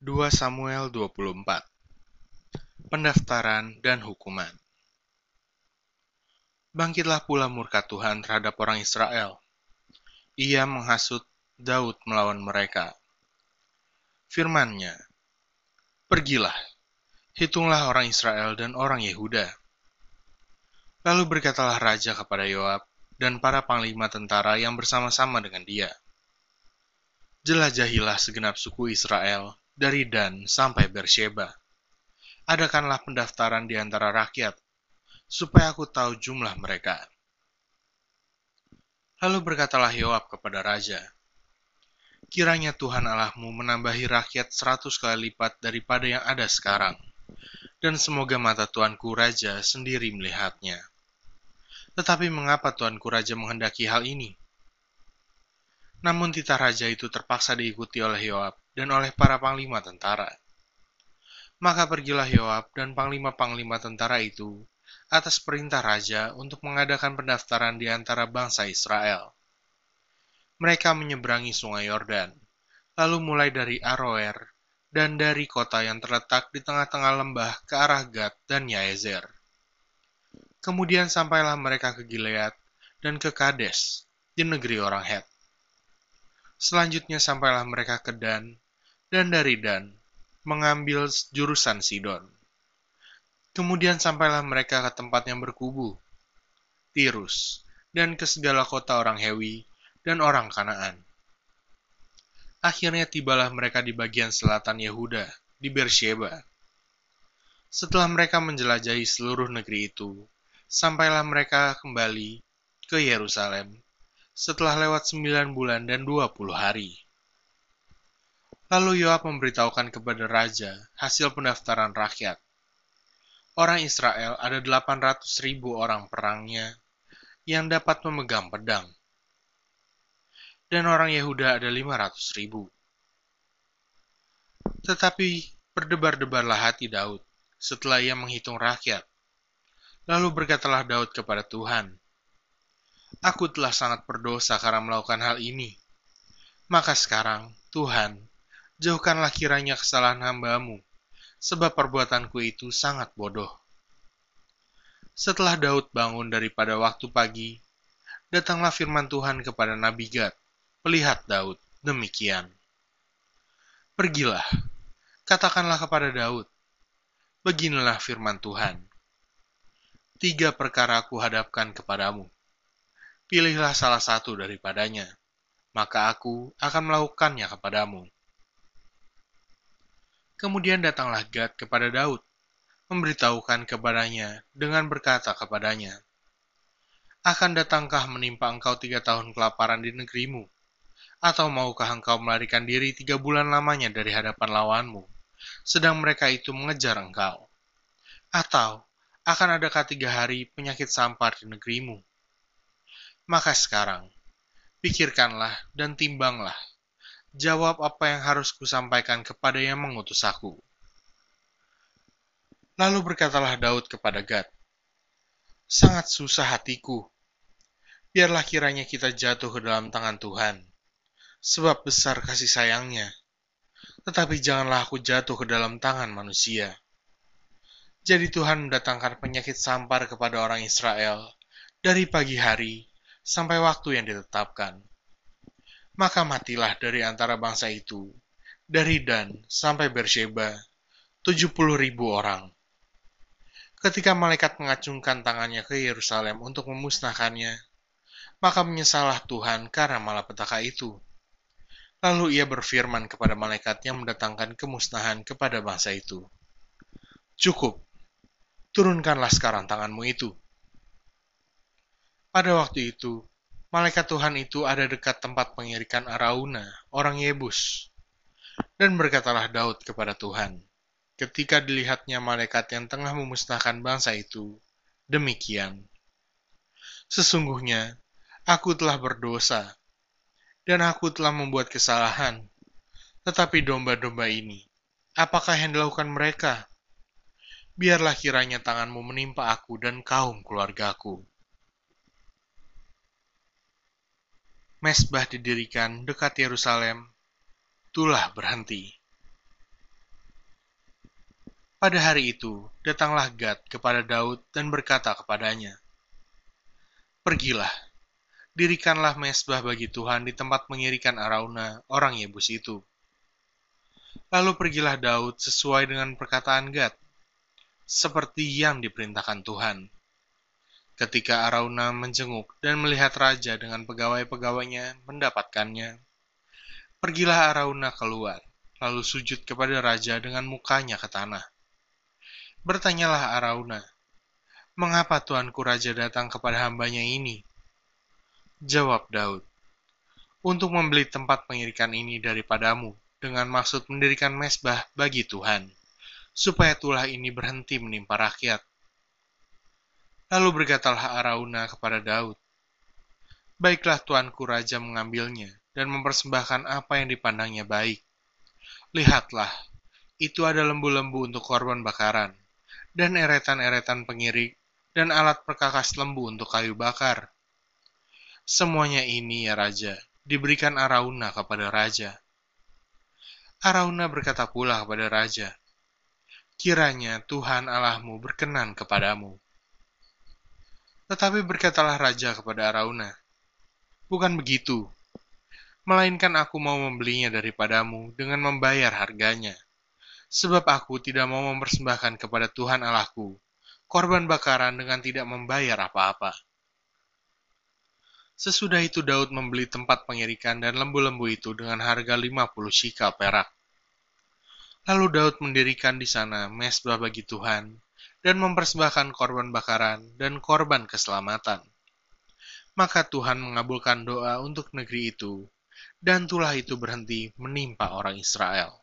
2 Samuel 24 Pendaftaran dan hukuman Bangkitlah pula murka Tuhan terhadap orang Israel. Ia menghasut Daud melawan mereka. Firmannya, Pergilah, hitunglah orang Israel dan orang Yehuda. Lalu berkatalah raja kepada Yoab dan para panglima tentara yang bersama-sama dengan dia. Jelajahilah segenap suku Israel dari Dan sampai Bersheba. Adakanlah pendaftaran di antara rakyat, supaya aku tahu jumlah mereka. Lalu berkatalah Yoab kepada raja, Kiranya Tuhan Allahmu menambahi rakyat seratus kali lipat daripada yang ada sekarang, dan semoga mata Tuanku Raja sendiri melihatnya. Tetapi mengapa Tuanku Raja menghendaki hal ini? Namun titah raja itu terpaksa diikuti oleh Yoab dan oleh para panglima tentara. Maka pergilah Yoab dan panglima-panglima tentara itu atas perintah raja untuk mengadakan pendaftaran di antara bangsa Israel. Mereka menyeberangi sungai Yordan, lalu mulai dari Aroer dan dari kota yang terletak di tengah-tengah lembah ke arah Gad dan Yaezer. Kemudian sampailah mereka ke Gilead dan ke Kades, di negeri orang Het. Selanjutnya sampailah mereka ke Dan, dan dari Dan mengambil jurusan Sidon. Kemudian sampailah mereka ke tempat yang berkubu, Tirus, dan ke segala kota orang Hewi dan orang Kanaan. Akhirnya tibalah mereka di bagian selatan Yehuda, di Bersheba. Setelah mereka menjelajahi seluruh negeri itu, sampailah mereka kembali ke Yerusalem setelah lewat sembilan bulan dan dua puluh hari. Lalu Yoab memberitahukan kepada raja hasil pendaftaran rakyat. Orang Israel ada delapan ratus ribu orang perangnya yang dapat memegang pedang. Dan orang Yehuda ada lima ratus ribu. Tetapi berdebar-debarlah hati Daud setelah ia menghitung rakyat. Lalu berkatalah Daud kepada Tuhan, Aku telah sangat berdosa karena melakukan hal ini. Maka sekarang, Tuhan, jauhkanlah kiranya kesalahan hambamu, sebab perbuatanku itu sangat bodoh. Setelah Daud bangun daripada waktu pagi, datanglah firman Tuhan kepada Nabi Gad, pelihat Daud, demikian. Pergilah, katakanlah kepada Daud, beginilah firman Tuhan. Tiga perkara aku hadapkan kepadamu pilihlah salah satu daripadanya, maka aku akan melakukannya kepadamu. Kemudian datanglah Gad kepada Daud, memberitahukan kepadanya dengan berkata kepadanya, Akan datangkah menimpa engkau tiga tahun kelaparan di negerimu? Atau maukah engkau melarikan diri tiga bulan lamanya dari hadapan lawanmu, sedang mereka itu mengejar engkau? Atau akan adakah tiga hari penyakit sampar di negerimu? Maka sekarang, pikirkanlah dan timbanglah. Jawab apa yang harus kusampaikan kepada yang mengutus aku. Lalu berkatalah Daud kepada Gad, Sangat susah hatiku. Biarlah kiranya kita jatuh ke dalam tangan Tuhan, sebab besar kasih sayangnya. Tetapi janganlah aku jatuh ke dalam tangan manusia. Jadi Tuhan mendatangkan penyakit sampar kepada orang Israel dari pagi hari sampai waktu yang ditetapkan. Maka matilah dari antara bangsa itu, dari Dan sampai Bersheba, tujuh puluh ribu orang. Ketika malaikat mengacungkan tangannya ke Yerusalem untuk memusnahkannya, maka menyesalah Tuhan karena malapetaka itu. Lalu ia berfirman kepada malaikat yang mendatangkan kemusnahan kepada bangsa itu. Cukup, turunkanlah sekarang tanganmu itu. Pada waktu itu, malaikat Tuhan itu ada dekat tempat pengirikan Arauna, orang Yebus. Dan berkatalah Daud kepada Tuhan, ketika dilihatnya malaikat yang tengah memusnahkan bangsa itu, demikian. Sesungguhnya, aku telah berdosa, dan aku telah membuat kesalahan. Tetapi domba-domba ini, apakah yang dilakukan mereka? Biarlah kiranya tanganmu menimpa aku dan kaum keluargaku. Mesbah didirikan dekat Yerusalem, tulah berhenti. Pada hari itu, datanglah Gad kepada Daud dan berkata kepadanya, Pergilah, dirikanlah mesbah bagi Tuhan di tempat mengirikan Arauna, orang Yebus itu. Lalu pergilah Daud sesuai dengan perkataan Gad, seperti yang diperintahkan Tuhan. Ketika Arauna menjenguk dan melihat raja dengan pegawai-pegawainya mendapatkannya, pergilah Arauna keluar, lalu sujud kepada raja dengan mukanya ke tanah. Bertanyalah Arauna, mengapa tuanku raja datang kepada hambanya ini? Jawab Daud, untuk membeli tempat pengirikan ini daripadamu, dengan maksud mendirikan mesbah bagi Tuhan, supaya tulah ini berhenti menimpa rakyat. Lalu berkatalah Arauna kepada Daud, Baiklah tuanku raja mengambilnya, dan mempersembahkan apa yang dipandangnya baik. Lihatlah, itu ada lembu-lembu untuk korban bakaran, dan eretan-eretan pengirik, dan alat perkakas lembu untuk kayu bakar. Semuanya ini, ya Raja, diberikan Arauna kepada Raja. Arauna berkata pula kepada Raja, Kiranya Tuhan Allahmu berkenan kepadamu. Tetapi berkatalah Raja kepada Arauna, Bukan begitu, melainkan aku mau membelinya daripadamu dengan membayar harganya sebab aku tidak mau mempersembahkan kepada Tuhan Allahku korban bakaran dengan tidak membayar apa-apa. Sesudah itu Daud membeli tempat pengirikan dan lembu-lembu itu dengan harga 50 shikal perak. Lalu Daud mendirikan di sana mesbah bagi Tuhan dan mempersembahkan korban bakaran dan korban keselamatan. Maka Tuhan mengabulkan doa untuk negeri itu, dan tulah itu berhenti menimpa orang Israel.